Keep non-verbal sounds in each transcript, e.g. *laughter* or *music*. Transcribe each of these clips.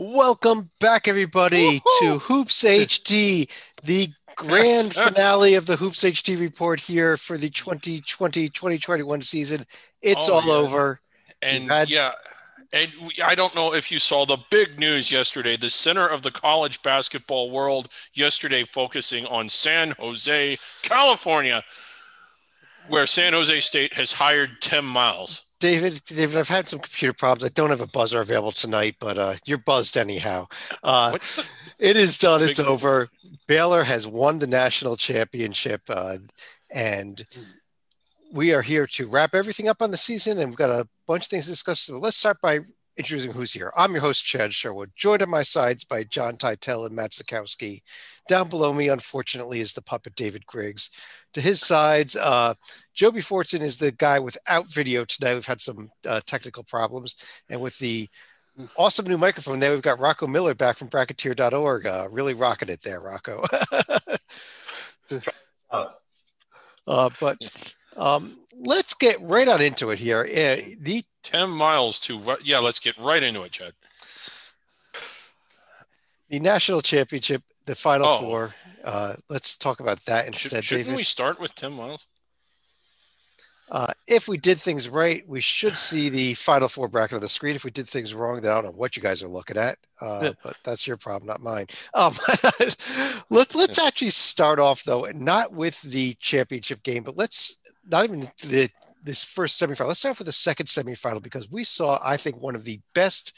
Welcome back, everybody, Woo-hoo! to Hoops HD, the *laughs* grand finale of the Hoops HD report here for the 2020 2021 season. It's oh, all yeah. over. And had- yeah, and I don't know if you saw the big news yesterday. The center of the college basketball world yesterday focusing on San Jose, California, where San Jose State has hired Tim Miles. David, David, I've had some computer problems. I don't have a buzzer available tonight, but uh, you're buzzed anyhow. Uh, it is done. It's over. Baylor has won the national championship, uh, and we are here to wrap everything up on the season. And we've got a bunch of things to discuss. So let's start by introducing who's here. I'm your host, Chad Sherwood, joined on my sides by John Titel and Matt Zakowski. Down below me, unfortunately, is the puppet David Griggs. To his sides, uh, Joby Fortson is the guy without video today. We've had some uh, technical problems. And with the awesome new microphone there, we've got Rocco Miller back from bracketeer.org. Uh, really rocking it there, Rocco. *laughs* uh, but um, let's get right on into it here. Uh, the Tim Miles to, yeah, let's get right into it, Chad. The national championship, the final oh. four. Uh, let's talk about that instead. Should, not we start with Tim miles? Uh, if we did things right, we should see the final four bracket on the screen. If we did things wrong, then I don't know what you guys are looking at, uh, but that's your problem, not mine. Um, *laughs* let, let's actually start off though, not with the championship game, but let's not even the this first semifinal. Let's start with the second semifinal because we saw, I think, one of the best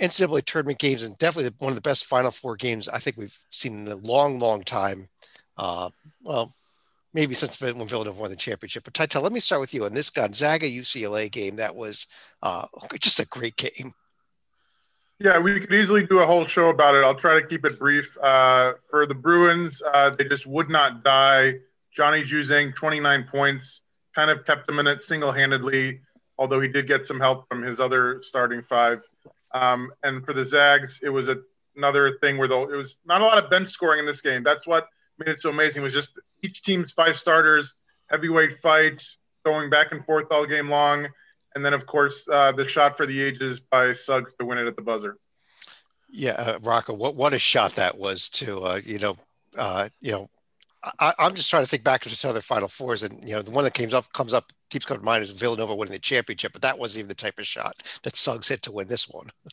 NCAA tournament games and definitely one of the best Final Four games I think we've seen in a long, long time. Uh, well, maybe since when Villanova won the championship. But Titel, let me start with you on this Gonzaga UCLA game. That was uh, *laughs* just a great game. Yeah, we could easily do a whole show about it. I'll try to keep it brief. Uh, for the Bruins, uh, they just would not die. Johnny Juzang, 29 points, kind of kept them in it single handedly, although he did get some help from his other starting five. Um, and for the Zags, it was a, another thing where though it was not a lot of bench scoring in this game. That's what made it so amazing. Was just each team's five starters, heavyweight fights, going back and forth all game long, and then of course uh, the shot for the ages by Suggs to win it at the buzzer. Yeah, uh, Rocco, what what a shot that was to uh, you know uh, you know I, am just trying to think back to some other Final Fours, and you know, the one that comes up comes up keeps coming to mind is Villanova winning the championship, but that wasn't even the type of shot that Suggs hit to win this one. *laughs*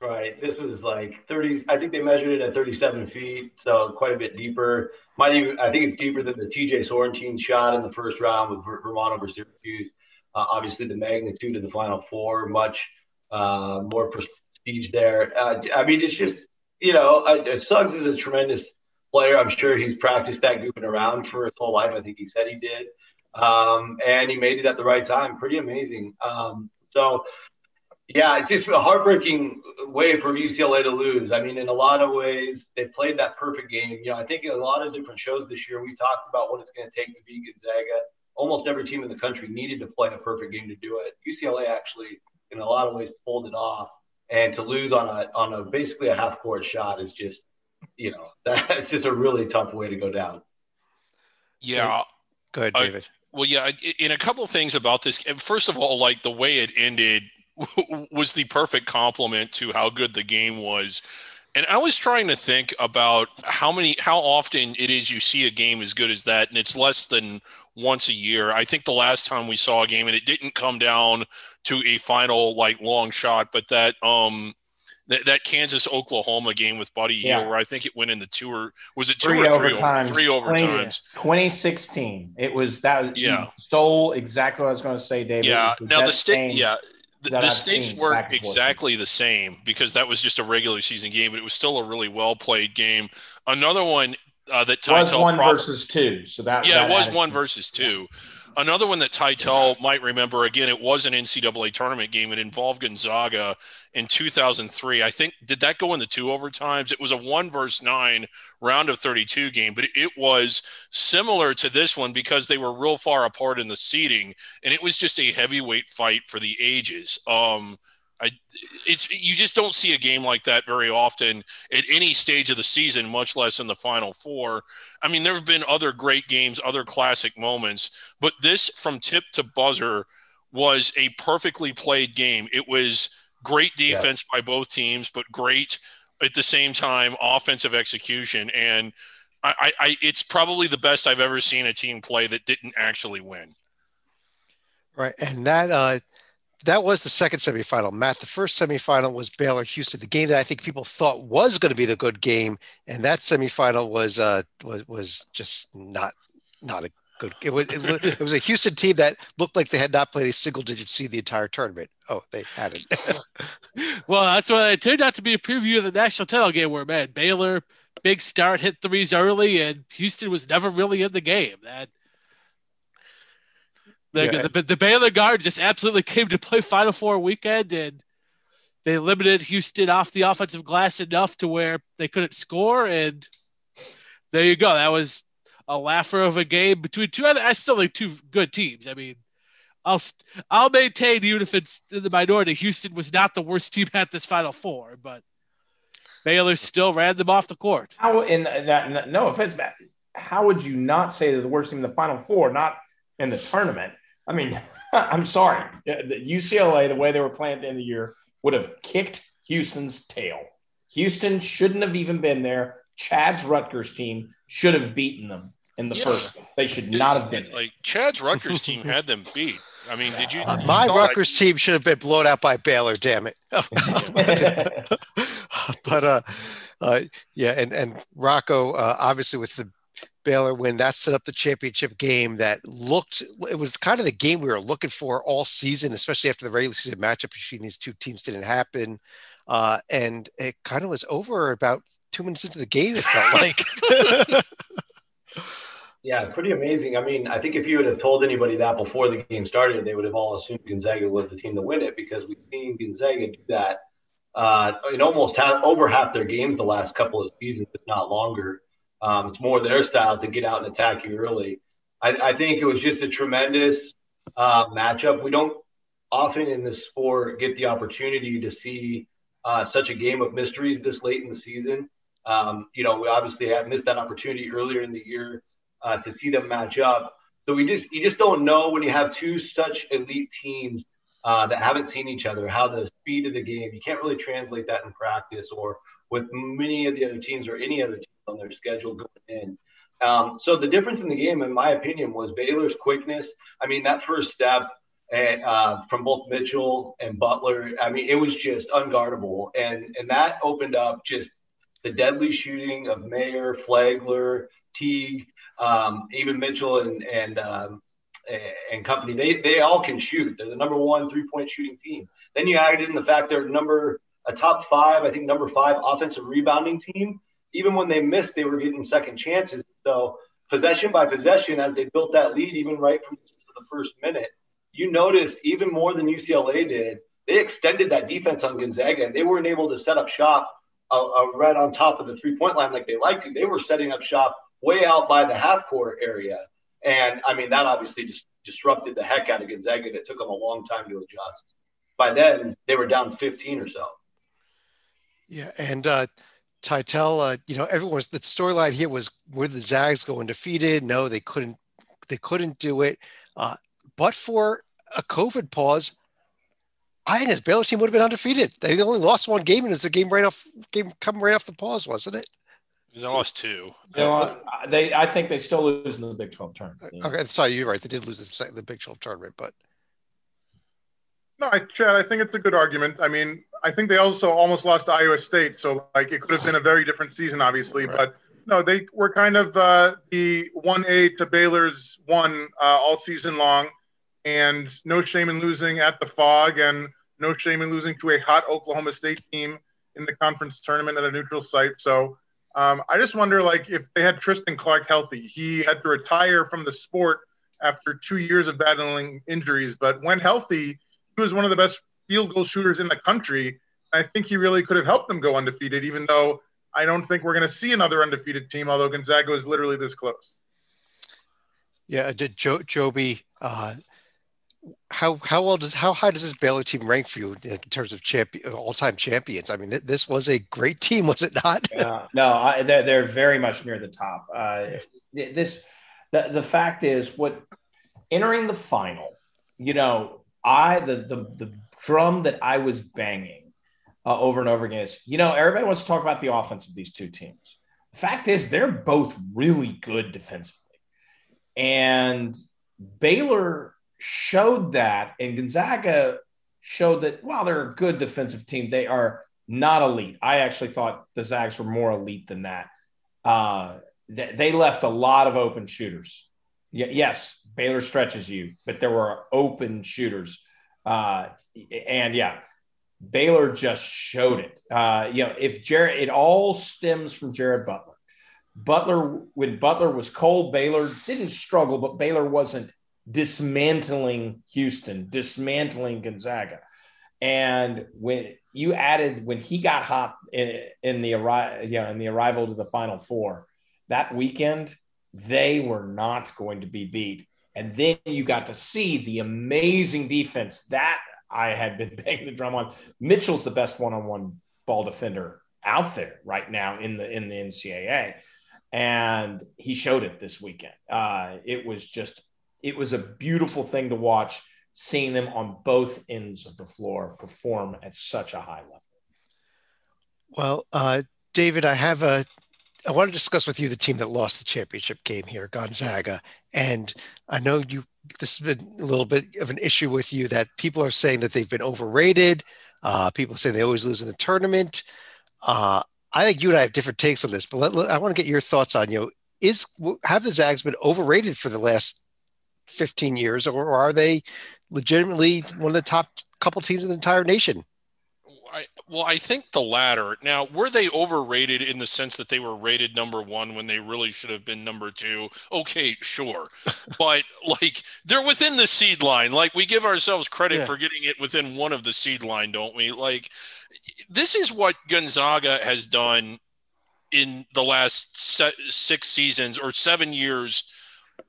Right. This was like 30. I think they measured it at 37 feet, so quite a bit deeper. Might even. I think it's deeper than the TJ Sorrentine shot in the first round with Vermont over Syracuse. Uh, obviously, the magnitude of the Final Four, much uh, more prestige there. Uh, I mean, it's just you know, Suggs is a tremendous player. I'm sure he's practiced that goofing around for his whole life. I think he said he did. Um, and he made it at the right time. Pretty amazing. Um, so, yeah, it's just a heartbreaking way for UCLA to lose. I mean, in a lot of ways, they played that perfect game. You know, I think in a lot of different shows this year, we talked about what it's going to take to beat Gonzaga. Almost every team in the country needed to play a perfect game to do it. UCLA actually, in a lot of ways, pulled it off. And to lose on a on a basically a half court shot is just you know, *laughs* that's just a really tough way to go down. Yeah. Go ahead, David. Uh, well, yeah, in a couple of things about this. First of all, like the way it ended *laughs* was the perfect compliment to how good the game was. And I was trying to think about how many, how often it is you see a game as good as that, and it's less than once a year. I think the last time we saw a game, and it didn't come down to a final like long shot, but that um that, that Kansas Oklahoma game with Buddy yeah. Hield, where I think it went in the two or was it two three or three overtimes? Three overtimes. 2016. It was that was yeah. stole exactly what I was going to say, David. Yeah. Now the state, yeah. The, the stakes weren't exactly the same because that was just a regular season game, but it was still a really well played game. Another one uh, that was one versus two. So that yeah, that it was one versus two. Yeah. Another one that Titel might remember again, it was an NCAA tournament game. It involved Gonzaga in 2003. I think did that go in the two overtimes? It was a one versus nine round of 32 game, but it was similar to this one because they were real far apart in the seating, and it was just a heavyweight fight for the ages. Um, I, it's you just don't see a game like that very often at any stage of the season, much less in the Final Four. I mean, there have been other great games, other classic moments, but this from tip to buzzer was a perfectly played game. It was Great defense yeah. by both teams, but great at the same time offensive execution. And I, I, it's probably the best I've ever seen a team play that didn't actually win. Right, and that uh, that was the second semifinal. Matt, the first semifinal was Baylor Houston, the game that I think people thought was going to be the good game, and that semifinal was uh, was was just not not a good. It was it, was a Houston team that looked like they had not played a single digit seed the entire tournament. Oh, they hadn't. *laughs* well, that's what it turned out to be a preview of the national title game where man Baylor big start hit threes early, and Houston was never really in the game. That the, yeah. the, the, Baylor guards just absolutely came to play Final Four weekend, and they limited Houston off the offensive glass enough to where they couldn't score. And there you go. That was a laugher of a game between two other. I still think two good teams. I mean, I'll I'll maintain even if it's in the minority, Houston was not the worst team at this Final Four, but Baylor still ran them off the court. How in that no offense, Matt. How would you not say they're the worst team in the Final Four, not in the tournament? I mean, *laughs* I'm sorry. The UCLA, the way they were playing at the end of the year, would have kicked Houston's tail. Houston shouldn't have even been there. Chad's Rutgers team should have beaten them in the yeah. first. They should not have been. Like Chad's Rutgers team had them beat. I mean, did you? Uh, my Rutgers I, team should have been blown out by Baylor. Damn it! *laughs* *laughs* but uh, uh, yeah, and and Rocco uh, obviously with the Baylor win that set up the championship game that looked it was kind of the game we were looking for all season, especially after the regular season matchup between these two teams didn't happen, uh, and it kind of was over about two minutes into the game. It felt like. *laughs* Yeah, pretty amazing. I mean, I think if you would have told anybody that before the game started, they would have all assumed Gonzaga was the team to win it because we've seen Gonzaga do that uh, in almost half, over half their games the last couple of seasons, if not longer. Um, it's more their style to get out and attack you early. I, I think it was just a tremendous uh, matchup. We don't often in this sport get the opportunity to see uh, such a game of mysteries this late in the season. Um, you know, we obviously have missed that opportunity earlier in the year uh, to see them match up. So we just you just don't know when you have two such elite teams uh, that haven't seen each other how the speed of the game you can't really translate that in practice or with many of the other teams or any other teams on their schedule going in. Um, so the difference in the game, in my opinion, was Baylor's quickness. I mean, that first step and, uh, from both Mitchell and Butler, I mean, it was just unguardable, and and that opened up just the deadly shooting of Mayer, Flagler, Teague, um, even Mitchell and and um, and company. They they all can shoot. They're the number one three point shooting team. Then you add in the fact they're number a top five, I think number five offensive rebounding team. Even when they missed, they were getting second chances. So possession by possession, as they built that lead, even right from the first minute, you noticed even more than UCLA did. They extended that defense on Gonzaga, and they weren't able to set up shop uh, uh, right on top of the three point line like they like to. They were setting up shop way out by the half court area. And I mean, that obviously just disrupted the heck out of Gonzaga. And it took them a long time to adjust. By then, they were down 15 or so. Yeah. And, uh, Titel, uh, you know, everyone's the storyline here was were the Zags go undefeated? No, they couldn't. They couldn't do it. Uh, but for a COVID pause, I think his Baylor team would have been undefeated. They only lost one game, and it was a game right off game coming right off the pause, wasn't it? They lost two. They, lost, they, I think they still lose in the Big Twelve tournament. Okay, sorry, you're right. They did lose the, the Big Twelve tournament, but no, I, Chad, I think it's a good argument. I mean, I think they also almost lost to Iowa State, so like it could have been a very different season, obviously. Right. But no, they were kind of uh, the one A to Baylor's one uh, all season long, and no shame in losing at the Phog, and no shame in losing to a hot Oklahoma State team in the conference tournament at a neutral site. So um, I just wonder, like, if they had Tristan Clark healthy, he had to retire from the sport after two years of battling injuries, but when healthy, he was one of the best field goal shooters in the country. I think he really could have helped them go undefeated, even though I don't think we're going to see another undefeated team, although Gonzaga is literally this close. Yeah, did jo- Joby, uh, how how well does how high does this Baylor team rank for you in terms of champion all time champions? I mean, th- this was a great team, was it not? yeah, no, I, they're, they're very much near the top. Uh, this the the fact is what entering the final. You know, I the the the drum that I was banging uh, over and over again is, you know, everybody wants to talk about the offense of these two teams. The fact is, they're both really good defensively. And Baylor showed that, and Gonzaga showed that while they're a good defensive team, they are not elite. I actually thought the Zags were more elite than that. Uh, they left a lot of open shooters. yes, Baylor stretches you, but there were open shooters. Uh, and yeah, Baylor just showed it. Uh, you know, if Jared, it all stems from Jared Butler. Butler, when Butler was cold, Baylor didn't struggle, but Baylor wasn't dismantling Houston, dismantling Gonzaga. And when you added when he got hot in, in the arrival, you know, in the arrival to the Final Four that weekend, they were not going to be beat. And then you got to see the amazing defense that I had been *laughs* banging the drum on. Mitchell's the best one-on-one ball defender out there right now in the in the NCAA, and he showed it this weekend. Uh, it was just it was a beautiful thing to watch seeing them on both ends of the floor perform at such a high level. Well, uh, David, I have a. I want to discuss with you the team that lost the championship game here, Gonzaga, and I know you. This has been a little bit of an issue with you that people are saying that they've been overrated. Uh, people say they always lose in the tournament. Uh, I think you and I have different takes on this, but let, let, I want to get your thoughts on you. Know, is have the Zags been overrated for the last 15 years, or are they legitimately one of the top couple teams in the entire nation? I, well, I think the latter. Now, were they overrated in the sense that they were rated number one when they really should have been number two? Okay, sure. *laughs* but like they're within the seed line. Like we give ourselves credit yeah. for getting it within one of the seed line, don't we? Like this is what Gonzaga has done in the last six seasons or seven years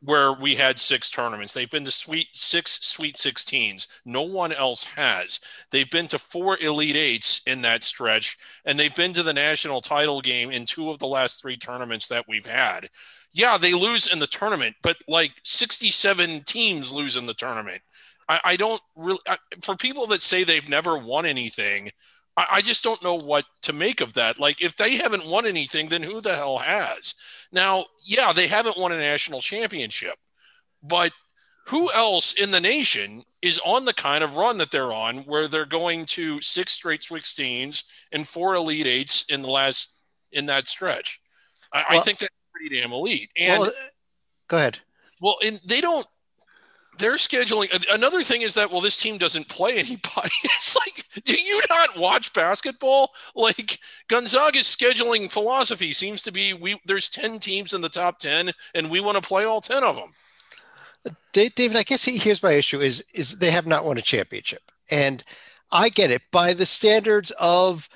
where we had six tournaments. They've been to sweet six sweet 16s. No one else has. They've been to four elite eights in that stretch, and they've been to the national title game in two of the last three tournaments that we've had. Yeah, they lose in the tournament, but like 67 teams lose in the tournament. I, I don't really, I, for people that say they've never won anything, I, I just don't know what to make of that. Like, if they haven't won anything, then who the hell has? Now, yeah, they haven't won a national championship, but who else in the nation is on the kind of run that they're on where they're going to six straight 16s and four elite eights in the last in that stretch? I, well, I think that's pretty damn elite. And well, go ahead. Well, and they don't they're scheduling another thing is that well this team doesn't play anybody. *laughs* It's like do you not watch basketball? Like gonzaga's scheduling philosophy. Seems to be we there's 10 teams in the top 10 and we want to play all 10 of them david i guess here's my issue is is they have not won a championship. And i get it. By the standards of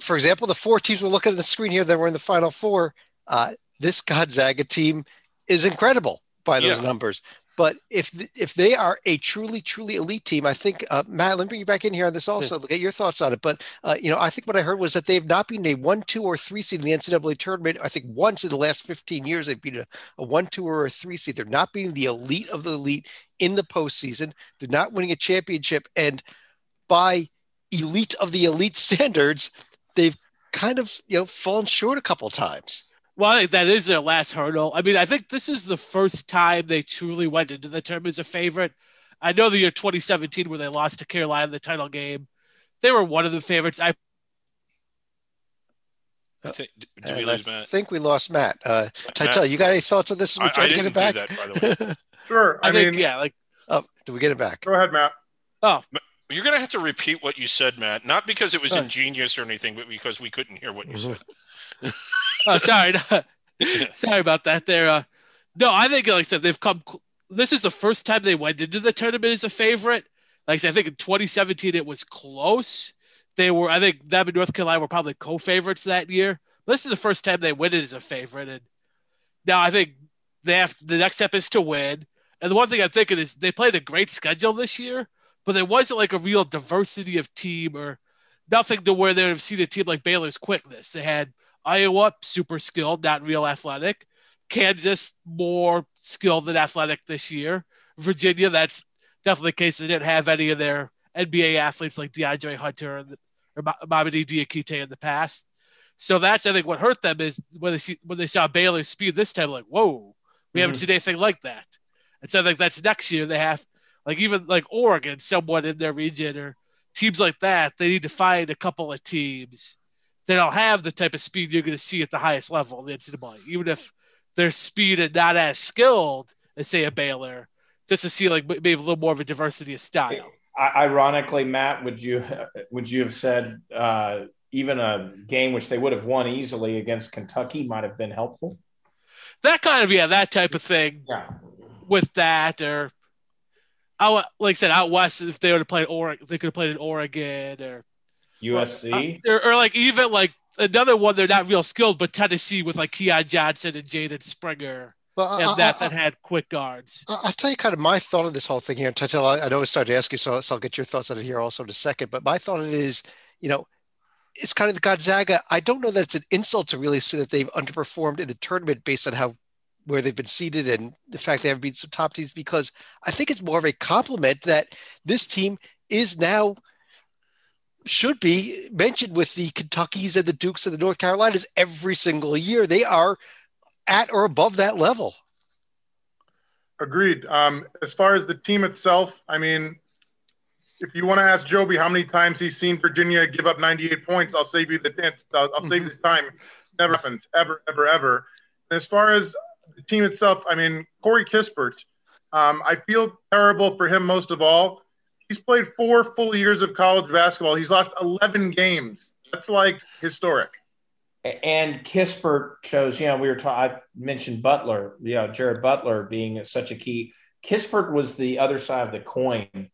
for example the four teams we're looking at the screen here that were in the final four uh, this gonzaga team is incredible by those yeah. numbers but if if they are a truly truly elite team, I think uh, Matt, let me bring you back in here on this also. Get your thoughts on it. But uh, you know, I think what I heard was that they've not been a one, two, or three seed in the NCAA tournament. I think once in the last fifteen years they've been a, a one, two, or a three seed. They're not being the elite of the elite in the postseason. They're not winning a championship, and by elite of the elite *laughs* standards, they've kind of you know fallen short a couple times. Well, I think that is their last hurdle. I mean, I think this is the first time they truly went into the term as a favorite. I know the year 2017 where they lost to Carolina in the title game, they were one of the favorites. I I think, did we lose I Matt? think we lost Matt. Uh, Titel, you got any thoughts on this? We try to get it back. That, *laughs* sure. I, I mean, think, yeah, like. Oh, do we get it back? Go ahead, Matt. Oh, you're going to have to repeat what you said, Matt. Not because it was ingenious or anything, but because we couldn't hear what you said. *laughs* oh, sorry, *laughs* *laughs* sorry about that. There. Uh, no, I think, like I said, they've come. This is the first time they went into the tournament as a favorite. Like I said, I think in 2017 it was close. They were, I think, them and North Carolina were probably co-favorites that year. But this is the first time they win it as a favorite, and now I think they have the next step is to win. And the one thing I'm thinking is they played a great schedule this year, but there wasn't like a real diversity of team or nothing to where they would have seen a team like Baylor's quickness. They had Iowa, super skilled, not real athletic. Kansas, more skilled than athletic this year. Virginia, that's definitely the case. They didn't have any of their NBA athletes like DeAndre Hunter and or Mamadi Diakite in the past. So that's I think what hurt them is when they see when they saw Baylor's speed this time, like whoa, we mm-hmm. haven't seen anything like that. And so I think that's next year they have like even like Oregon, someone in their region or teams like that, they need to find a couple of teams that don't have the type of speed you're going to see at the highest level in the NCAA, even if they're speed and not as skilled as say a Baylor, just to see like maybe a little more of a diversity of style. Ironically, Matt, would you would you have said uh, even a game which they would have won easily against Kentucky might have been helpful? That kind of yeah, that type of thing. Yeah. With that, or out, like I said, out west, if they would have played Oregon, they could have played in Oregon or USC, uh, or, or, like even like another one. They're not real skilled, but Tennessee with like Keon Johnson and Jaden Springer. Well, uh, and I, that I, that had quick guards. I'll tell you kind of my thought of this whole thing here. Until I, I know I started to ask you, so, so I'll get your thoughts on it here also in a second. But my thought on it is, you know, it's kind of the Gonzaga. I don't know that it's an insult to really say that they've underperformed in the tournament based on how where they've been seated and the fact they haven't beat some top teams because I think it's more of a compliment that this team is now should be mentioned with the Kentuckies and the Dukes and the North Carolinas every single year. They are at or above that level. Agreed. Um, as far as the team itself, I mean, if you want to ask Joby how many times he's seen Virginia give up 98 points, I'll save you the I'll, I'll save you the time. Never happened, ever, ever, ever. And as far as the team itself, I mean, Corey Kispert, um, I feel terrible for him most of all. He's played four full years of college basketball. He's lost 11 games. That's like historic. And Kispert shows, you know, we were talking, I mentioned Butler, you know, Jared Butler being such a key. Kispert was the other side of the coin,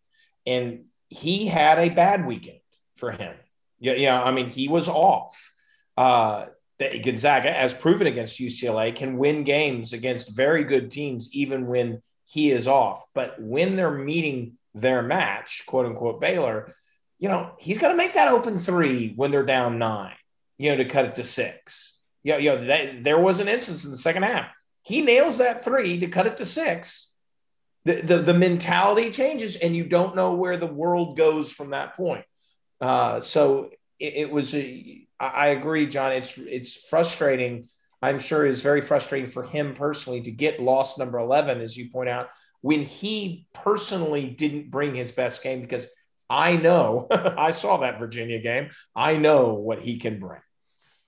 and he had a bad weekend for him. Yeah, you know, I mean, he was off. Uh, Gonzaga, as proven against UCLA, can win games against very good teams, even when he is off. But when they're meeting their match, quote unquote, Baylor, you know, he's going to make that open three when they're down nine, you know, to cut it to six. You know, you know that, there was an instance in the second half. He nails that three to cut it to six. The, the, the mentality changes, and you don't know where the world goes from that point. Uh, so it, it was a, I agree, John. It's it's frustrating. I'm sure it's very frustrating for him personally to get lost number 11, as you point out, when he personally didn't bring his best game because I know *laughs* I saw that Virginia game. I know what he can bring.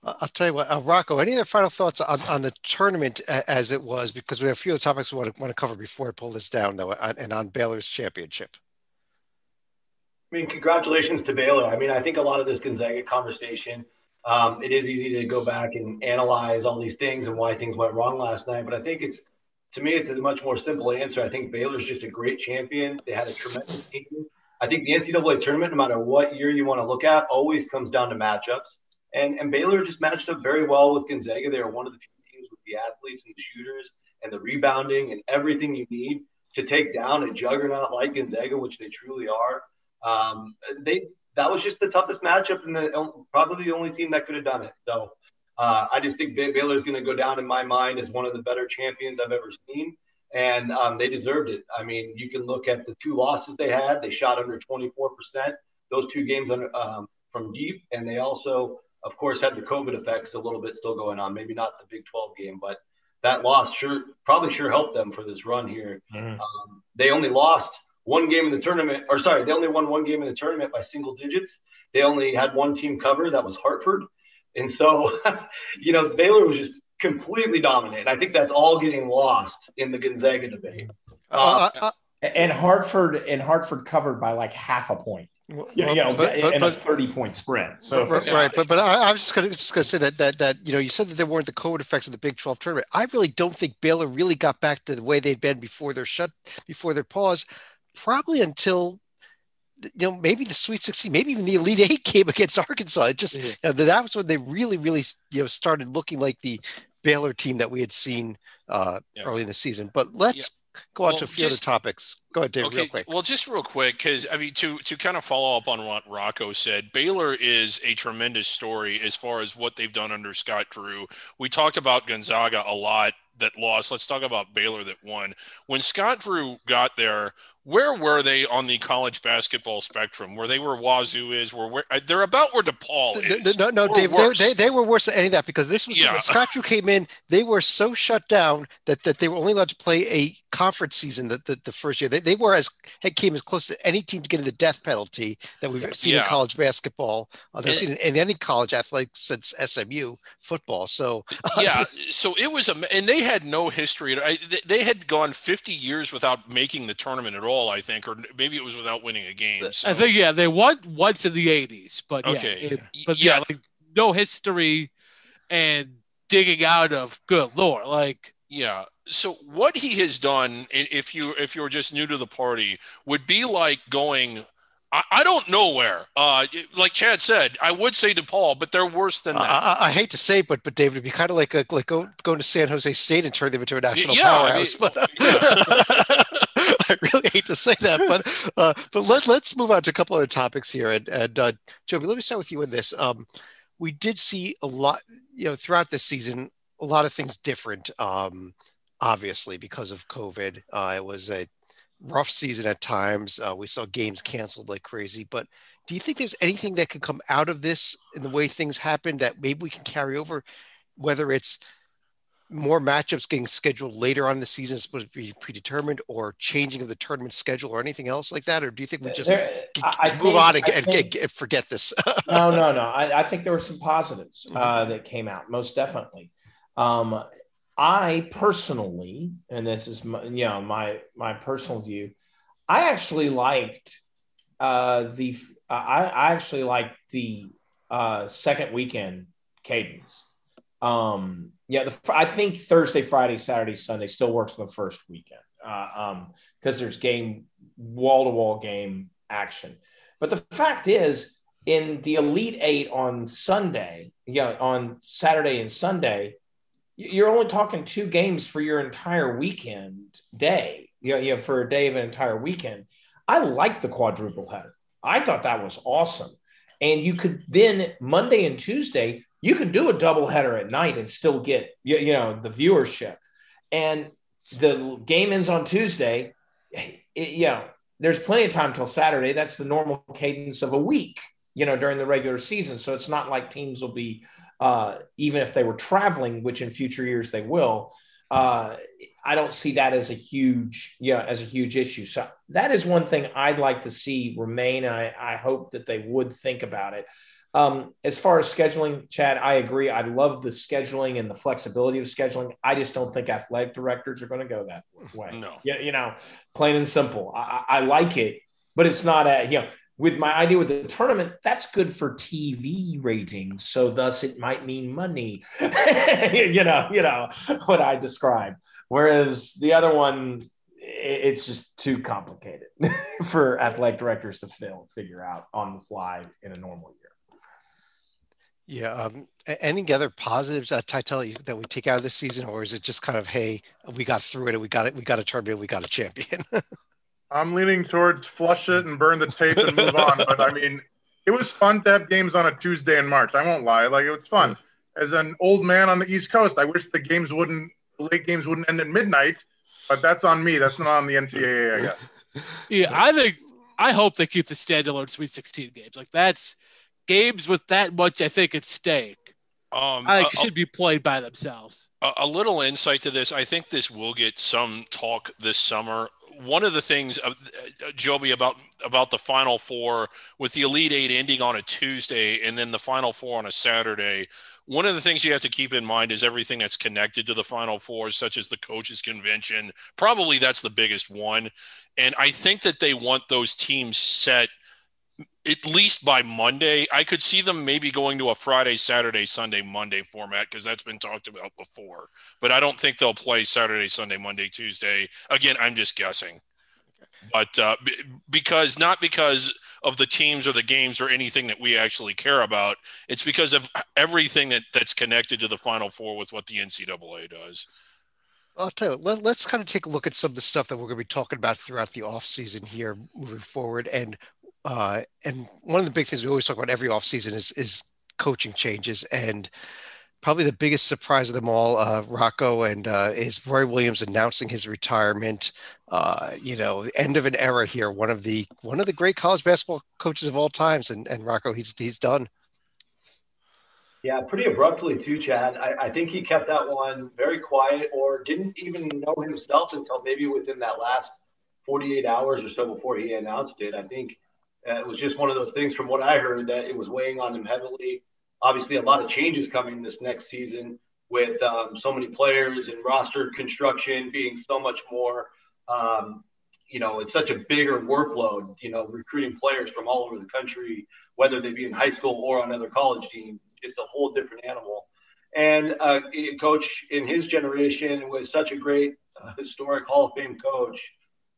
I'll tell you what, uh, Rocco. Any other final thoughts on, on the tournament as it was? Because we have a few other topics we want to, want to cover before I pull this down, though, and on Baylor's championship. I mean, congratulations to Baylor. I mean, I think a lot of this Gonzaga conversation um, it is easy to go back and analyze all these things and why things went wrong last night. But I think it's, to me, it's a much more simple answer. I think Baylor's just a great champion. They had a tremendous team. I think the NCAA tournament, no matter what year you want to look at, always comes down to matchups. And, and Baylor just matched up very well with Gonzaga. They are one of the few teams with the athletes and the shooters and the rebounding and everything you need to take down a juggernaut like Gonzaga, which they truly are. Um, they that was just the toughest matchup and the probably the only team that could have done it. So uh, I just think Baylor is going to go down in my mind as one of the better champions I've ever seen, and um, they deserved it. I mean, you can look at the two losses they had; they shot under 24 percent. Those two games under, um, from deep, and they also, of course, had the COVID effects a little bit still going on. Maybe not the Big 12 game, but that loss sure probably sure helped them for this run here. Mm-hmm. Um, they only lost one game in the tournament, or sorry, they only won one game in the tournament by single digits. They only had one team cover, that was Hartford. And so, *laughs* you know, Baylor was just completely dominant. I think that's all getting lost in the Gonzaga debate. Uh, uh, uh, and Hartford and Hartford covered by like half a point. Well, you know, but, but, in but, a thirty-point spread. So right, yeah. right. but but I, I was just going to just going to say that that that you know you said that there weren't the COVID effects of the Big Twelve tournament. I really don't think Baylor really got back to the way they'd been before their shut before their pause probably until you know maybe the Sweet 16, maybe even the Elite *laughs* Eight game against Arkansas. It just mm-hmm. you know, that was when they really, really you know started looking like the Baylor team that we had seen uh, yeah. early in the season. But let's yeah. go on well, to a few just, other topics. Go ahead, Dave, okay, real quick. Well, just real quick, because I mean, to to kind of follow up on what Rocco said, Baylor is a tremendous story as far as what they've done under Scott Drew. We talked about Gonzaga a lot that lost. Let's talk about Baylor that won. When Scott Drew got there, where were they on the college basketball spectrum? Where they were Wazoo is, where, where they're about where DePaul is. No, no, Dave, they, they, they, were worse than any of that because this was yeah. when Scott Drew came in. They were so shut down that, that they were only allowed to play a conference season the, the, the first year. They, they were as had came as close to any team to getting the death penalty that we've seen yeah. in college basketball. Uh, they've seen in, in, any college athletics since SMU football. So *laughs* yeah, so it was a and they had no history. They had gone 50 years without making the tournament at all all, I think, or maybe it was without winning a game. So. I think yeah, they won once in the '80s, but okay, yeah, it, but yeah, yeah, like no history and digging out of good lore, like yeah. So what he has done, if you if you're just new to the party, would be like going I, I don't know where. Uh, like Chad said, I would say DePaul, but they're worse than that. I, I hate to say, but but David, it'd be kind of like a, like go, going to San Jose State and turning them into a national yeah, powerhouse. I mean, but yeah. *laughs* *laughs* *laughs* I really hate to say that, but uh, but let let's move on to a couple other topics here. And and uh, Joby, let me start with you in this. Um, we did see a lot, you know, throughout this season, a lot of things different. Um, obviously because of COVID, uh, it was a rough season at times. Uh, we saw games canceled like crazy. But do you think there's anything that could come out of this in the way things happen that maybe we can carry over, whether it's more matchups getting scheduled later on in the season is supposed to be predetermined or changing of the tournament schedule or anything else like that? Or do you think we just there, move think, on and, think, and, forget this? *laughs* no, no, no. I, I, think there were some positives uh, mm-hmm. that came out, most definitely. Um, I personally, and this is my, you know my my personal view, I actually liked uh, the I, I actually liked the uh, second weekend cadence. Um, yeah, the, I think Thursday, Friday, Saturday, Sunday still works for the first weekend because uh, um, there's game wall to wall game action. But the fact is, in the Elite Eight on Sunday, yeah, on Saturday and Sunday, you're only talking two games for your entire weekend day. You know, you know, for a day of an entire weekend. I like the quadruple header. I thought that was awesome. And you could then Monday and Tuesday, you can do a double header at night and still get you, you know the viewership. And the game ends on Tuesday. It, you know, there's plenty of time till Saturday. That's the normal cadence of a week, you know, during the regular season. So it's not like teams will be uh, even if they were traveling, which in future years they will. Uh, I don't see that as a huge, yeah, as a huge issue. So that is one thing I'd like to see remain. I, I hope that they would think about it. Um, as far as scheduling, Chad, I agree. I love the scheduling and the flexibility of scheduling. I just don't think athletic directors are going to go that way. *laughs* No, yeah, you know, plain and simple. I, I like it, but it's not a you know with my idea with the tournament, that's good for TV ratings. So thus it might mean money. *laughs* you know, you know what I describe. Whereas the other one, it's just too complicated *laughs* for athletic directors to fill, figure out on the fly in a normal year. Yeah. Um, any other positives, uh, Titel, that we take out of this season, or is it just kind of, hey, we got through it, we got it, we got a tournament, we got a champion? *laughs* I'm leaning towards flush it and burn the tape and move on. But I mean, it was fun to have games on a Tuesday in March. I won't lie. Like it was fun. As an old man on the East Coast, I wish the games wouldn't, the late games wouldn't end at midnight. But that's on me. That's not on the NCAA, I guess. *laughs* Yeah, I think I hope they keep the standalone Sweet 16 games. Like that's games with that much, I think, at stake. Um, I think uh, should be played by themselves. A, a little insight to this. I think this will get some talk this summer one of the things, uh, Joby, about about the Final Four with the Elite Eight ending on a Tuesday and then the Final Four on a Saturday. One of the things you have to keep in mind is everything that's connected to the Final Four, such as the coaches' convention. Probably that's the biggest one, and I think that they want those teams set at least by Monday. I could see them maybe going to a Friday, Saturday, Sunday, Monday format because that's been talked about before. But I don't think they'll play Saturday, Sunday, Monday, Tuesday. Again, I'm just guessing. But uh, b- because not because of the teams or the games or anything that we actually care about, it's because of everything that, that's connected to the Final Four with what the NCAA does. I'll tell you, let, us kind of take a look at some of the stuff that we're going to be talking about throughout the off season here moving forward. And uh, and one of the big things we always talk about every offseason is is coaching changes. And probably the biggest surprise of them all, uh, Rocco, and uh, is Roy Williams announcing his retirement. Uh, you know, end of an era here. One of the one of the great college basketball coaches of all times, and and Rocco, he's he's done. Yeah, pretty abruptly too, Chad. I, I think he kept that one very quiet, or didn't even know himself until maybe within that last 48 hours or so before he announced it. I think uh, it was just one of those things, from what I heard, that it was weighing on him heavily. Obviously a lot of changes coming this next season with um, so many players and roster construction being so much more um, you know it's such a bigger workload you know recruiting players from all over the country whether they be in high school or on other college teams just a whole different animal. And uh, coach in his generation was such a great uh, historic hall of fame coach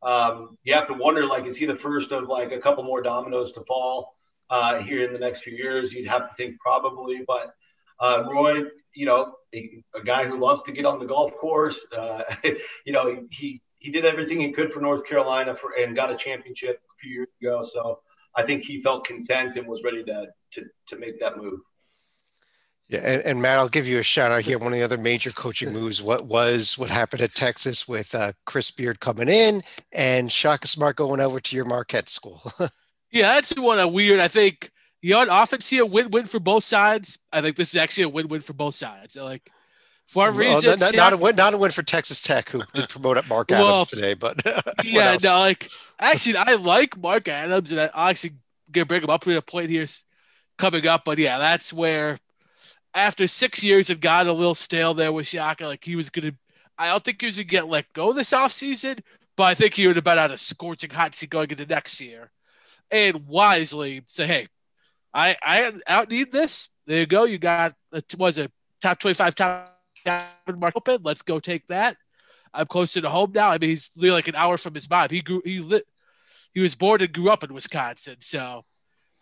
um, you have to wonder like is he the first of like a couple more dominoes to fall uh, here in the next few years. You'd have to think probably, but uh, Roy, you know, a, guy who loves to get on the golf course. Uh, *laughs* you know, he he did everything he could for North Carolina for and got a championship a few years ago. So I think he felt content and was ready to to to make that move. Yeah, and, and, Matt, I'll give you a shout out here. One of the other major coaching moves, what was what happened at Texas with uh, Chris Beard coming in and Shaka Smart going over to your Marquette school. *laughs* Yeah, that's one of weird. I think you know, often see a win-win for both sides. I think this is actually a win-win for both sides. Like for well, reason, not, not, a win, not a win for Texas Tech, who did promote at Mark Adams well, today. But *laughs* yeah, no, like actually, I like Mark Adams, and I actually gonna bring him up to a point here coming up. But yeah, that's where after six years it got a little stale there with Shaka. Like he was gonna, I don't think he was gonna get let go this offseason, but I think he would have been out a scorching hot seat going into next year and wisely say, hey, I I out need this. There you go. You got it was a top twenty five top mark open. Let's go take that. I'm closer to home now. I mean, he's like an hour from his mom. He grew he lit he was born and grew up in Wisconsin, so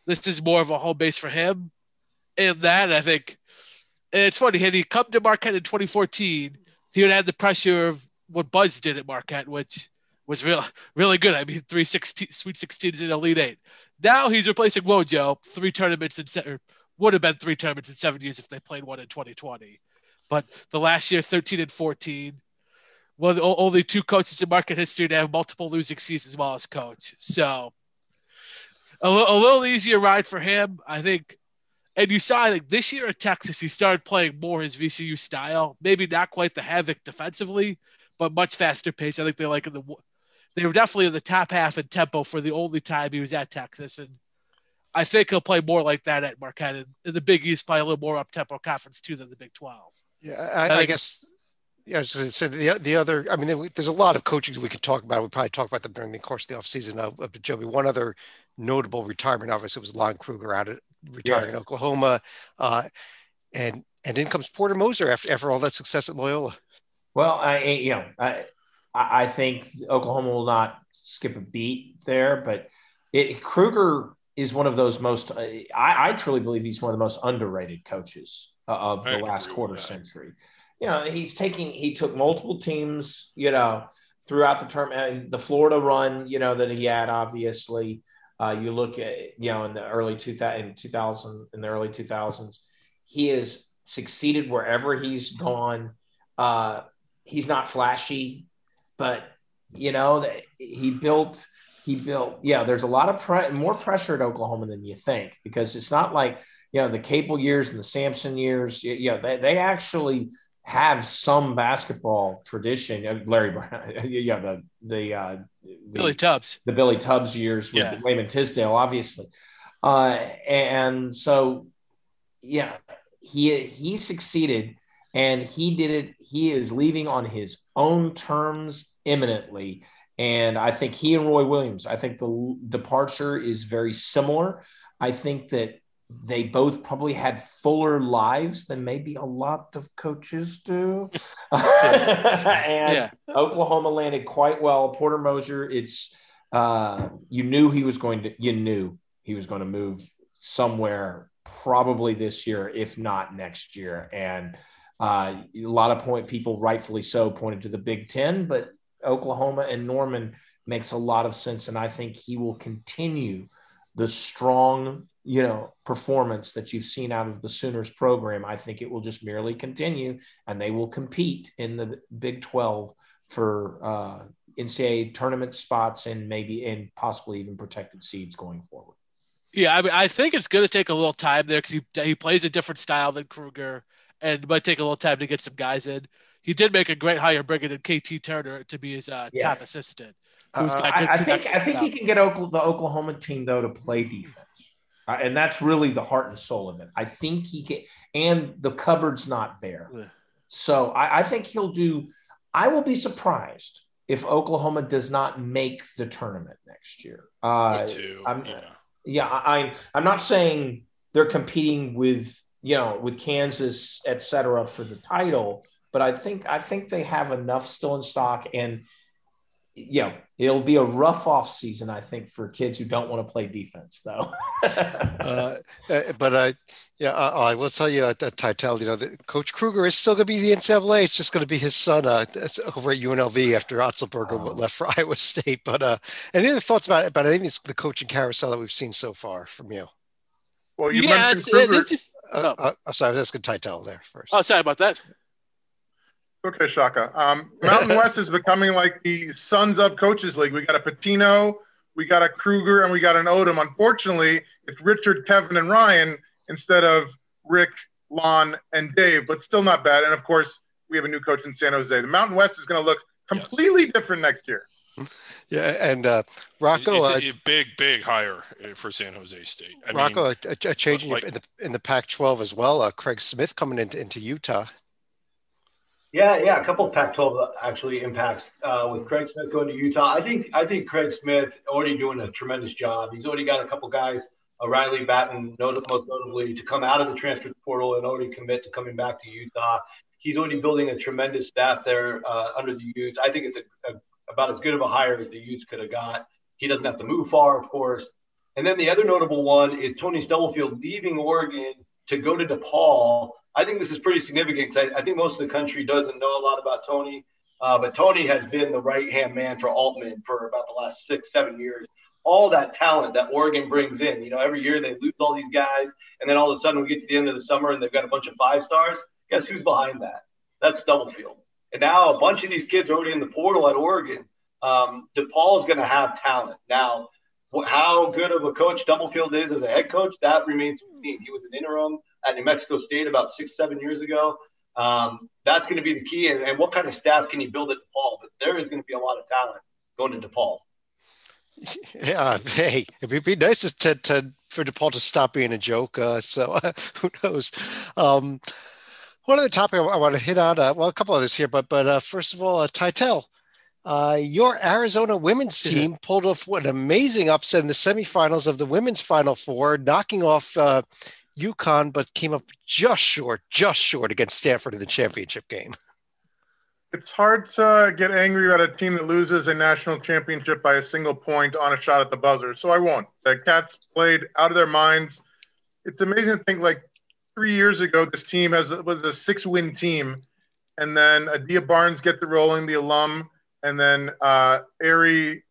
this is more of a home base for him. And that I think it's funny. Had he come to Marquette in 2014, he would have had the pressure of what Buzz did at Marquette, which was real, really good. I mean, three sixteen, Sweet 16s in Elite Eight. Now he's replacing Wojo, three tournaments in se- would have been three tournaments in seven years if they played one in 2020. But the last year, 13 and 14. Well, only two coaches in Marquette history to have multiple losing seasons while as coach. So a little easier ride for him, I think. And you saw, like this year at Texas, he started playing more his VCU style. Maybe not quite the havoc defensively, but much faster pace. I think they like in the they were definitely in the top half in tempo for the only time he was at Texas. And I think he'll play more like that at Marquette. And the Big East play a little more up tempo conference too than the Big 12. Yeah, I, I, I guess. Yeah, I was going to say the, the other, I mean, there's a lot of coaches we could talk about. We probably talk about them during the course of the offseason of, of Joby. One other notable retirement, obviously, was Lon Kruger out at retiring yeah. in Oklahoma. Uh, and and in comes Porter Moser after, after all that success at Loyola. Well, I, you know, I, I, think Oklahoma will not skip a beat there, but it, Kruger is one of those most. Uh, I, I, truly believe he's one of the most underrated coaches uh, of the last quarter century. You know, he's taking he took multiple teams. You know, throughout the term, uh, the Florida run. You know that he had obviously. Uh, you look at you know in the early 2000 in 2000 in the early 2000s, he has succeeded wherever he's gone. Uh, he's not flashy but you know he built he built yeah there's a lot of pre- more pressure at oklahoma than you think because it's not like you know the Capel years and the sampson years you know they, they actually have some basketball tradition. Uh, larry brown *laughs* yeah the the, uh, the billy tubbs. the billy tubbs years with yeah. Wayman tisdale obviously. Uh, and so yeah he he succeeded and he did it. He is leaving on his own terms imminently. And i think he and roy williams i think the departure is very similar. I think that they both probably had fuller lives than maybe a lot of coaches do. *laughs* And yeah. oklahoma landed quite well. Porter moser it's uh, you knew he was going to you knew he was going to move somewhere probably this year if not next year. And uh, a lot of point people, rightfully so, pointed to the Big Ten, but Oklahoma and Norman makes a lot of sense, and I think he will continue the strong, you know, performance that you've seen out of the Sooners program, I think it will just merely continue and they will compete in the Big 12 for uh, NCAA tournament spots and maybe and possibly even protected seeds going forward. Yeah, I mean, I think it's going to take a little time there because he, he plays a different style than Kruger, and it might take a little time to get some guys in. He did make a great hire bringing in KT Turner to be his uh, yes. top assistant. Uh, I, I, think I think he can get the Oklahoma team though to play defense, uh, and that's really the heart and soul of it. I think he can, and the cupboard's not there, so I, I think he'll do. I will be surprised if Oklahoma does not make the tournament next year. Uh, too, I'm, yeah, yeah I, I'm. I'm not saying they're competing with you know with Kansas, et cetera, for the title, but I think I think they have enough still in stock and you know, it'll be a rough off season, I think, for kids who don't want to play defense, though. *laughs* uh, uh but I, yeah, I, I will tell you at, at Titel, you know, the, Coach Kruger is still going to be the NCAA. It's just going to be his son uh, over at UNLV after Otzelberger oh. left for *laughs* Iowa State. But uh, any other thoughts about about any of the coaching carousel that we've seen so far from you? Well, you yeah, mentioned it's, Kruger. It's just, uh, oh. uh, I'm sorry, I was asking Titel there first. Oh, sorry about that. Okay, Shaka. Um, Mountain West is becoming like the Sons of Coaches League. We got a Pitino, we got a Kruger, and we got an Odom. Unfortunately, it's Richard, Kevin, and Ryan instead of Rick, Lon, and Dave, but still not bad. And of course, we have a new coach in San Jose. The Mountain West is going to look completely yes. different next year. *laughs* Yeah, and uh, Rocco, it's a, uh, big, big hire uh, for San Jose State. I Rocco, mean, a, a, change like, in the in the Pac-12 as well. Uh, Craig Smith coming into into Utah. Yeah, yeah, a couple of Pac-12 actually impacts uh, with Craig Smith going to Utah. I think I think Craig Smith already doing a tremendous job. He's already got a couple guys, uh, Riley Battin, most notably, to come out of the transfer portal and already commit to coming back to Utah. He's already building a tremendous staff there uh, under the Utes. I think it's a, a, about as good of a hire as the Utes could have got. He doesn't have to move far, of course. And then the other notable one is Tony Stubblefield leaving Oregon to go to DePaul I think this is pretty significant because I, I, think most of the country doesn't know a lot about Tony. Uh, but Tony has been the right hand man for Altman for about the last six, seven years. All that talent that Oregon brings in, you know, every year they lose all these guys, and then all of a sudden we get to the end of the summer and they've got a bunch of five stars. Guess who's behind that? That's Stubblefield. And now a bunch of these kids are already in the portal at Oregon. Um, DePaul is going to have talent. Now, how good of a coach Stubblefield is as a head coach, that remains to be seen. He was an interim at New Mexico State about six, seven years ago. Um, that's going to be the key. And, and, what kind of staff can you build at DePaul? But there is going to be a lot of talent going to DePaul. *laughs* Yeah, hey, it'd be nice to, to for DePaul to stop being a joke. Uh, so uh, *laughs* who knows? Um, one other topic I, I want to hit on, uh, well, a couple others here, but but uh, first of all, uh, Titel, uh, your Arizona women's team pulled off an amazing upset in the semifinals of the women's Final Four, knocking off uh, UConn, but came up just short, just short against Stanford in the championship game. It's hard to get angry at a team that loses a national championship by a single point on a shot at the buzzer. So I won't. The Cats played out of their minds. It's amazing to think like three years ago, this team has was a six win team. And then Adia Barnes gets it rolling, the alum, and then uh, Aari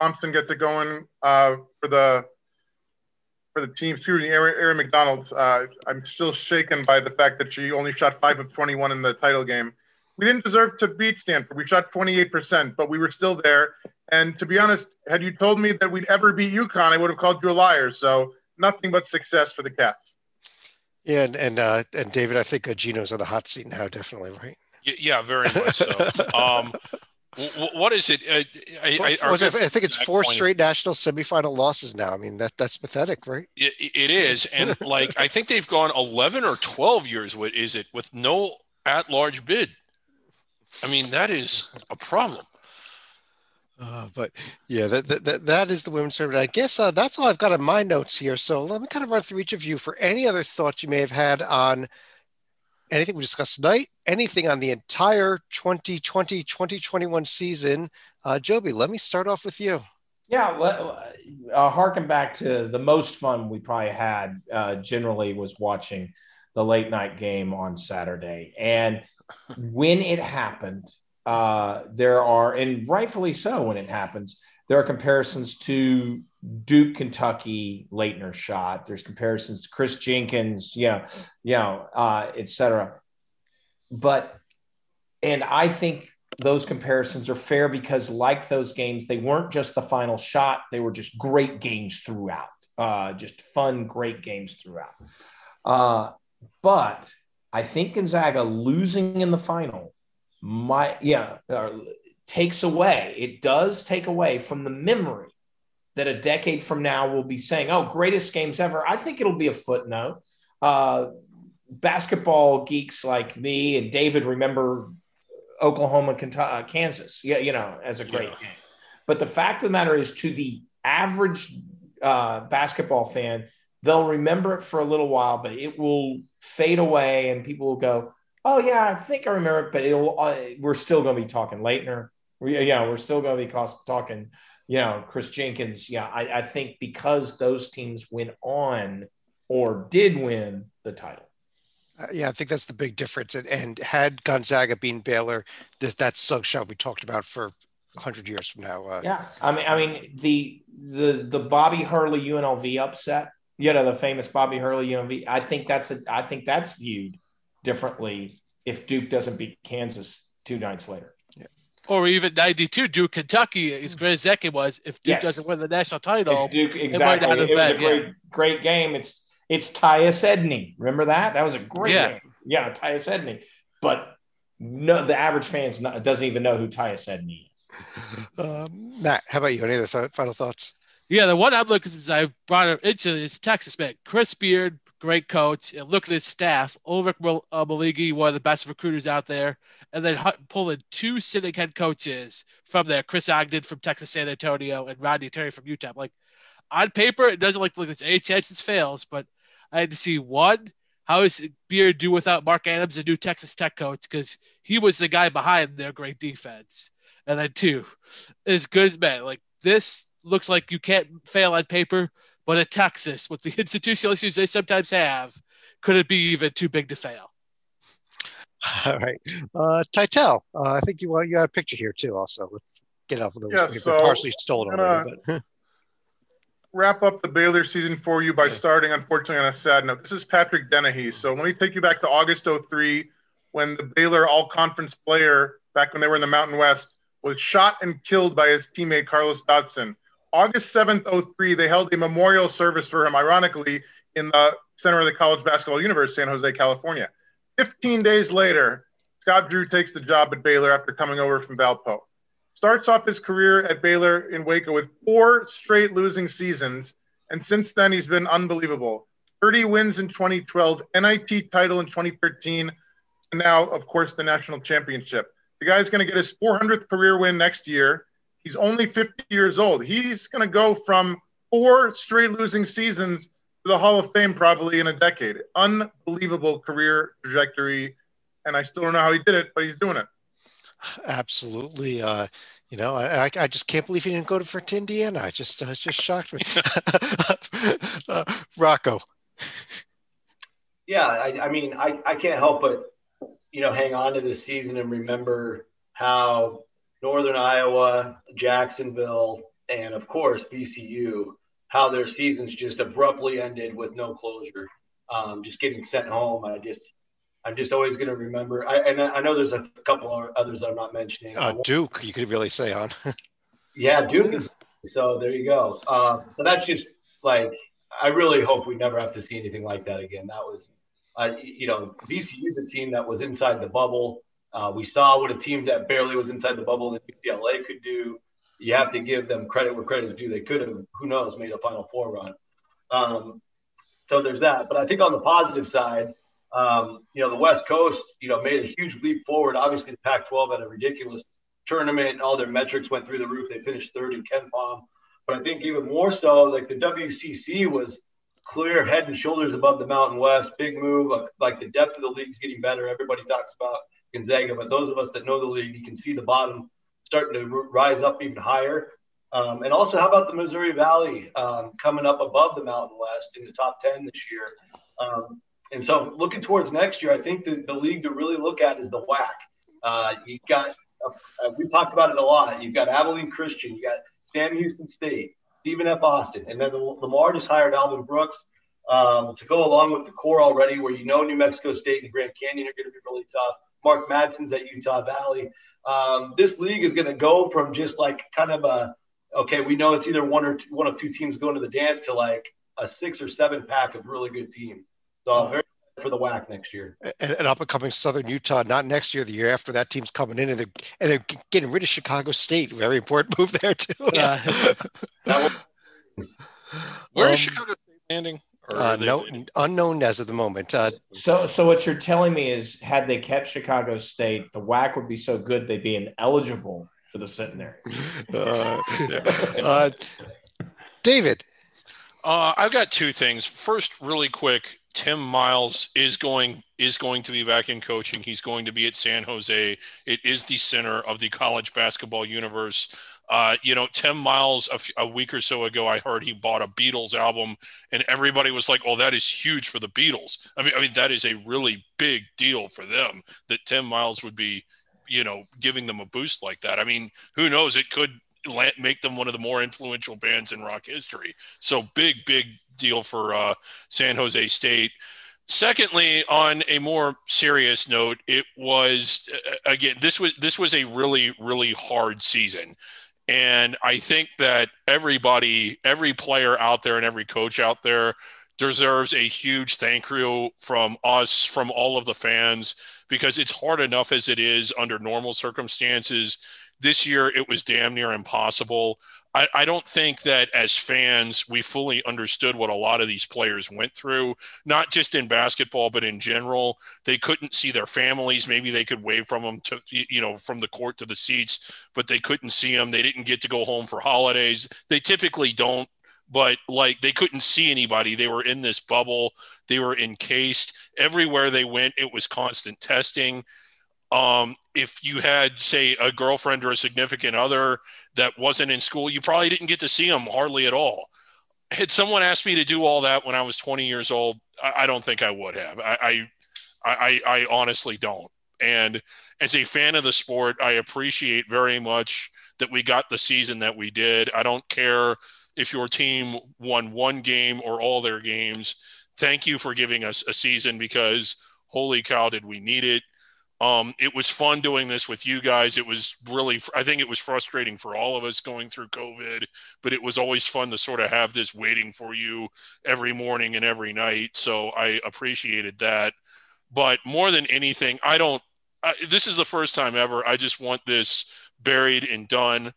Thompson gets it going uh, for the for the team. Excuse me, Aari, Aari McDonald. Uh, I'm still shaken by the fact that she only shot five of 21 in the title game. We didn't deserve to beat Stanford. We shot 28%, but we were still there. And to be honest, had you told me that we'd ever beat UConn, I would have called you a liar. So nothing but success for the Cats. Yeah, and and, uh, and David, I think uh, Gino's on the hot seat now, definitely, right? Yeah, very much so. *laughs* um, what is it? Uh, I, I, I, think it's four straight national semifinal losses now. I mean that that's pathetic, right? it, it is, and *laughs* like I think they've gone eleven or twelve years. What is it with no at-large bid? I mean that is a problem. Uh, but yeah, that, that that is the women's tournament. I guess uh, that's all I've got in my notes here. So let me kind of run through each of you for any other thoughts you may have had on anything we discussed tonight, anything on the entire 2020 2021 season. Uh, Joby, let me start off with you. Yeah, uh, harken back to the most fun we probably had uh, generally was watching the late night game on Saturday. And when it happened, uh, there are, and rightfully so when it happens, there are comparisons to Duke, Kentucky, Laettner shot. There's comparisons to Chris Jenkins, yeah, you know, uh, et cetera. But, and I think those comparisons are fair because, like those games, they weren't just the final shot, they were just great games throughout, uh, just fun, great games throughout. Uh, but I think Gonzaga losing in the final might, yeah, takes away, it does take away from the memory that a decade from now we'll be saying, oh, greatest games ever. I think it'll be a footnote. Uh, basketball geeks like me and David remember Oklahoma, uh, Kansas, yeah, you know, as a great yeah. game. But the fact of the matter is, to the average uh, basketball fan, they'll remember it for a little while, but it will fade away, and people will go, "Oh yeah, I think I remember it," but it'll. Uh, we're still going to be talking Laettner. We, yeah, we're still going to be cost, talking, you know, Chris Jenkins. Yeah, I, I think because those teams went on or did win the title. Uh, yeah, I think that's the big difference. And, and had Gonzaga been Baylor, that that Suggs shot we talked about for hundred years from now. Uh, yeah, I mean, I mean the the the Bobby Hurley UNLV upset. You know, the famous Bobby Hurley UNLV. I think that's a. I think that's viewed differently if Duke doesn't beat Kansas two nights later. Yeah. Or even '92 Duke Kentucky, as great as that game was, if Duke yes. doesn't win the national title, if Duke exactly. It, it was been, a great, yeah. great game. It's it's Tyus Edney. Remember that? That was a great yeah. game. Yeah, Tyus Edney. But no, the average fan doesn't even know who Tyus Edney is. *laughs* Um, Matt, how about you? Any other final thoughts? Yeah, the one I'm looking at is I brought it into is Texas man. Chris Beard, great coach, and look at his staff. Ulric uh, Maligi, one of the best recruiters out there, and then pulling two sitting head coaches from there: Chris Ogden from Texas San Antonio and Rodney Terry from Utah. Like on paper, it doesn't look like there's any chances fails, but I had to see one, how is Beard do without Mark Adams, a new Texas Tech coach, because he was the guy behind their great defense. And then two, as good as man, like this looks like you can't fail on paper, but at Texas, with the *laughs* institutional issues they sometimes have, could it be even too big to fail? *laughs* All right, uh, Titel, uh, I think you want you got a picture here too. Also, let's get off of those. Yeah, so partially stolen already, but *laughs* wrap up the Baylor season for you by yeah. starting, unfortunately, on a sad note. This is Patrick Dennehy. So let me take you back to August 03 when the Baylor all conference player, back when they were in the Mountain West, was shot and killed by his teammate Carlos Dotson. August 7th, 03, they held a memorial service for him, ironically, in the center of the college basketball universe, San Jose, California. 15 days later, Scott Drew takes the job at Baylor after coming over from Valpo starts off his career at Baylor in Waco with four straight losing seasons. And since then, he's been unbelievable. 30 wins in 2012, NIT title in 2013, and now, of course, the national championship. The guy's going to get his 400th career win next year. He's only 50 years old. He's going to go from four straight losing seasons to the Hall of Fame probably in a decade. Unbelievable career trajectory. And I still don't know how he did it, but he's doing it. Absolutely. Uh, you know, I, I just can't believe he didn't go to for to Indiana. I just uh, just shocked me. *laughs* uh, Rocco. Yeah, I, I mean, I, I can't help but you know hang on to this season and remember how Northern Iowa, Jacksonville, and of course VCU, how their seasons just abruptly ended with no closure, um, just getting sent home. I just I'm just always going to remember. I, and I know there's a couple others I'm not mentioning. Uh, Duke, you could really say on. *laughs* yeah, Duke. so there you go. Uh, so that's just like I really hope we never have to see anything like that again. That was, uh, you know, VCU is a team that was inside the bubble. Uh, we saw what a team that barely was inside the bubble that UCLA could do. You have to give them credit where credit is due. They could have, who knows, made a Final Four run. Um, so there's that. But I think on the positive side, um, you know, the West Coast, you know, made a huge leap forward. Obviously, the Pac-12 had a ridiculous tournament, all their metrics went through the roof. They finished third in KenPom, but I think even more so, like the WCC was clear head and shoulders above the Mountain West. Big move. Like, like the depth of the league's getting better. Everybody talks about Gonzaga, but those of us that know the league, you can see the bottom starting to rise up even higher. Um, and also, how about the Missouri Valley um, coming up above the Mountain West in the top 10 this year? Um, and so looking towards next year, I think the, the league to really look at is the WAC. Uh, you've got, uh, we talked about it a lot. You've got Abilene Christian, you got Sam Houston State, Stephen F. Austin, and then Lamar just hired Alvin Brooks um, to go along with the core already, where you know New Mexico State and Grand Canyon are going to be really tough. Mark Madsen's at Utah Valley. Um, this league is going to go from just like kind of a okay, we know it's either one or two, one of two teams going to the dance to like a six or seven pack of really good teams. So I'm very for the WAC next year. And, and up and coming Southern Utah, not next year, the year after that team's coming in and they're, and they're getting rid of Chicago State. Very important move there too. Yeah. *laughs* *laughs* Where um, is Chicago State landing? Uh, no, unknown as of the moment. Uh, so, so what you're telling me is, had they kept Chicago State, the WAC would be so good they'd be ineligible for the centenary. *laughs* Uh, uh, David, uh, I've got two things. First, really quick, Tim Miles is going is going to be back in coaching. He's going to be at San Jose. It is the center of the college basketball universe. Uh, you know, Tim Miles a, f- a week or so ago, I heard he bought a Beatles album, and everybody was like, "Oh, that is huge for the Beatles." I mean, I mean that is a really big deal for them that Tim Miles would be, you know, giving them a boost like that. I mean, who knows? It could make them one of the more influential bands in rock history. So big, big deal for uh, San Jose State. Secondly, on a more serious note, it was again this was this was a really really hard season. And I think that everybody, every player out there and every coach out there deserves a huge thank you from us, from all of the fans, because it's hard enough as it is under normal circumstances this year, it was damn near impossible. I, I, don't think that as fans, we fully understood what a lot of these players went through, not just in basketball, but in general. They couldn't see their families. Maybe they could wave from them to, you know, from the court to the seats, but they couldn't see them. They didn't get to go home for holidays. They typically don't but like they couldn't see anybody. They were in this bubble. They were encased. Everywhere they went, it was constant testing um, if you had say a girlfriend or a significant other that wasn't in school you probably didn't get to see them hardly at all. Had someone asked me to do all that when i was 20 years old i, I don't think i would have. I, I, I i honestly don't. And as a fan of the sport i appreciate very much that we got the season that we did. I don't care if your team won one game or all their games. Thank you for giving us a season because holy cow did we need it um, it was fun doing this with you guys. It was really, I think it was frustrating for all of us going through COVID, but it was always fun to sort of have this waiting for you every morning and every night. So I appreciated that. But more than anything, I don't, I, this is the first time ever. I just want this buried and done.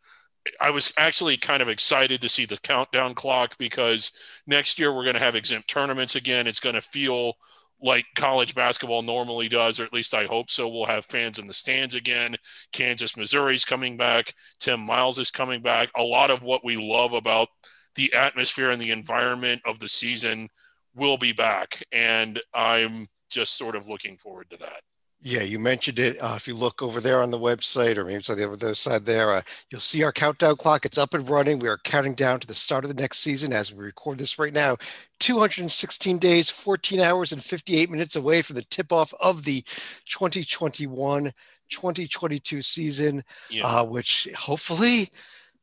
I was actually kind of excited to see the countdown clock because next year we're going to have exempt tournaments again. It's going to feel like college basketball normally does, or at least I hope so. We'll have fans in the stands again. Kansas, Missouri's coming back. Tim Miles is coming back. A lot of what we love about the atmosphere and the environment of the season will be back. And I'm just sort of looking forward to that. Yeah, you mentioned it. Uh, if you look over there on the website, or maybe it's on the other side there, uh, you'll see our countdown clock. It's up and running. We are counting down to the start of the next season as we record this right now. 216 days, 14 hours, and 58 minutes away from the tip off of the 2021 2022 season, yeah. uh, which hopefully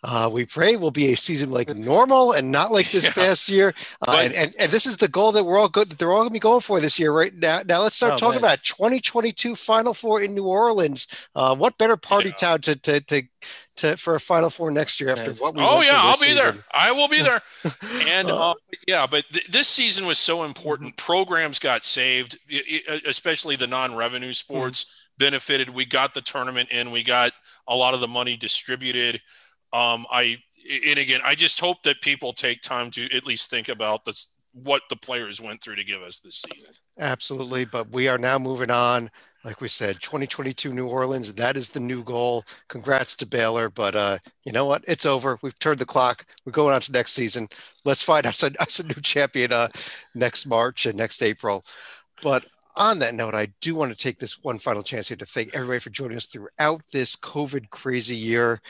uh, we pray will be a season like normal and not like this *laughs* yeah. past year. Uh, and, and, and, this is the goal that we're all good that they're all going to be going for this year, right now. Now let's start oh, talking man. about 2022 Final Four in New Orleans. Uh, what better party yeah. town to, to to to for a Final Four next year after what we? Oh yeah, I'll be season. there. I will be there. *laughs* and uh, yeah, but th- this season was so important. Programs got saved, especially the non-revenue sports mm-hmm. benefited. We got the tournament in. We got a lot of the money distributed um, I and again, I just hope that people take time to at least think about this, what the players went through to give us this season. Absolutely, but we are now moving on. Like we said, 2022 New Orleans, that is the new goal. Congrats to Baylor, but uh, you know what? It's over. We've turned the clock. We're going on to next season. Let's find us a, *laughs* us a new champion uh, next March and next April. But on that note, I do want to take this one final chance here to thank everybody for joining us throughout this COVID crazy year.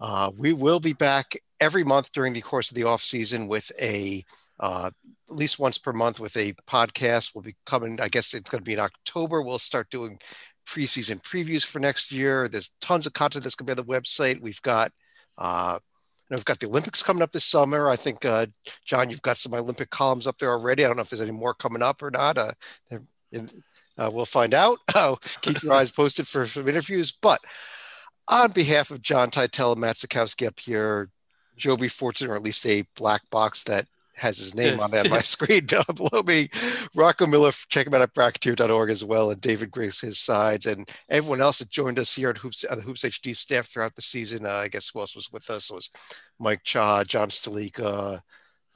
Uh, we will be back every month during the course of the off season with a uh, at least once per month with a podcast. We'll be coming. I guess it's going to be in October. We'll start doing preseason previews for next year. There's tons of content that's going to be on the website. We've got uh, we've got the Olympics coming up this summer. I think, uh, John, you've got some Olympic columns up there already. I don't know if there's any more coming up or not. Uh, in, uh, we'll find out. *laughs* keep your eyes posted for some interviews. But on behalf of John Titel Matt Sikowski up here, Joby Fortune, or at least a black box that has his name on that my *laughs* screen down below me. Rocco Miller, check him out at bracketeer.org as well. And David Griggs, his side. And everyone else that joined us here at Hoops, uh, the Hoops HD staff throughout the season. Uh, I guess who else was with us? It was Mike Cha, John Stalika.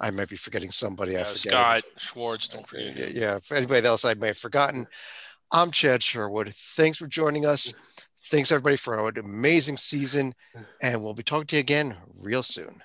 I might be forgetting somebody. I forget. Scott Schwartz, don't forget. Yeah, yeah, for anybody else I may have forgotten. I'm Chad Sherwood. Thanks for joining us. Thanks everybody for an amazing season. And we'll be talking to you again real soon.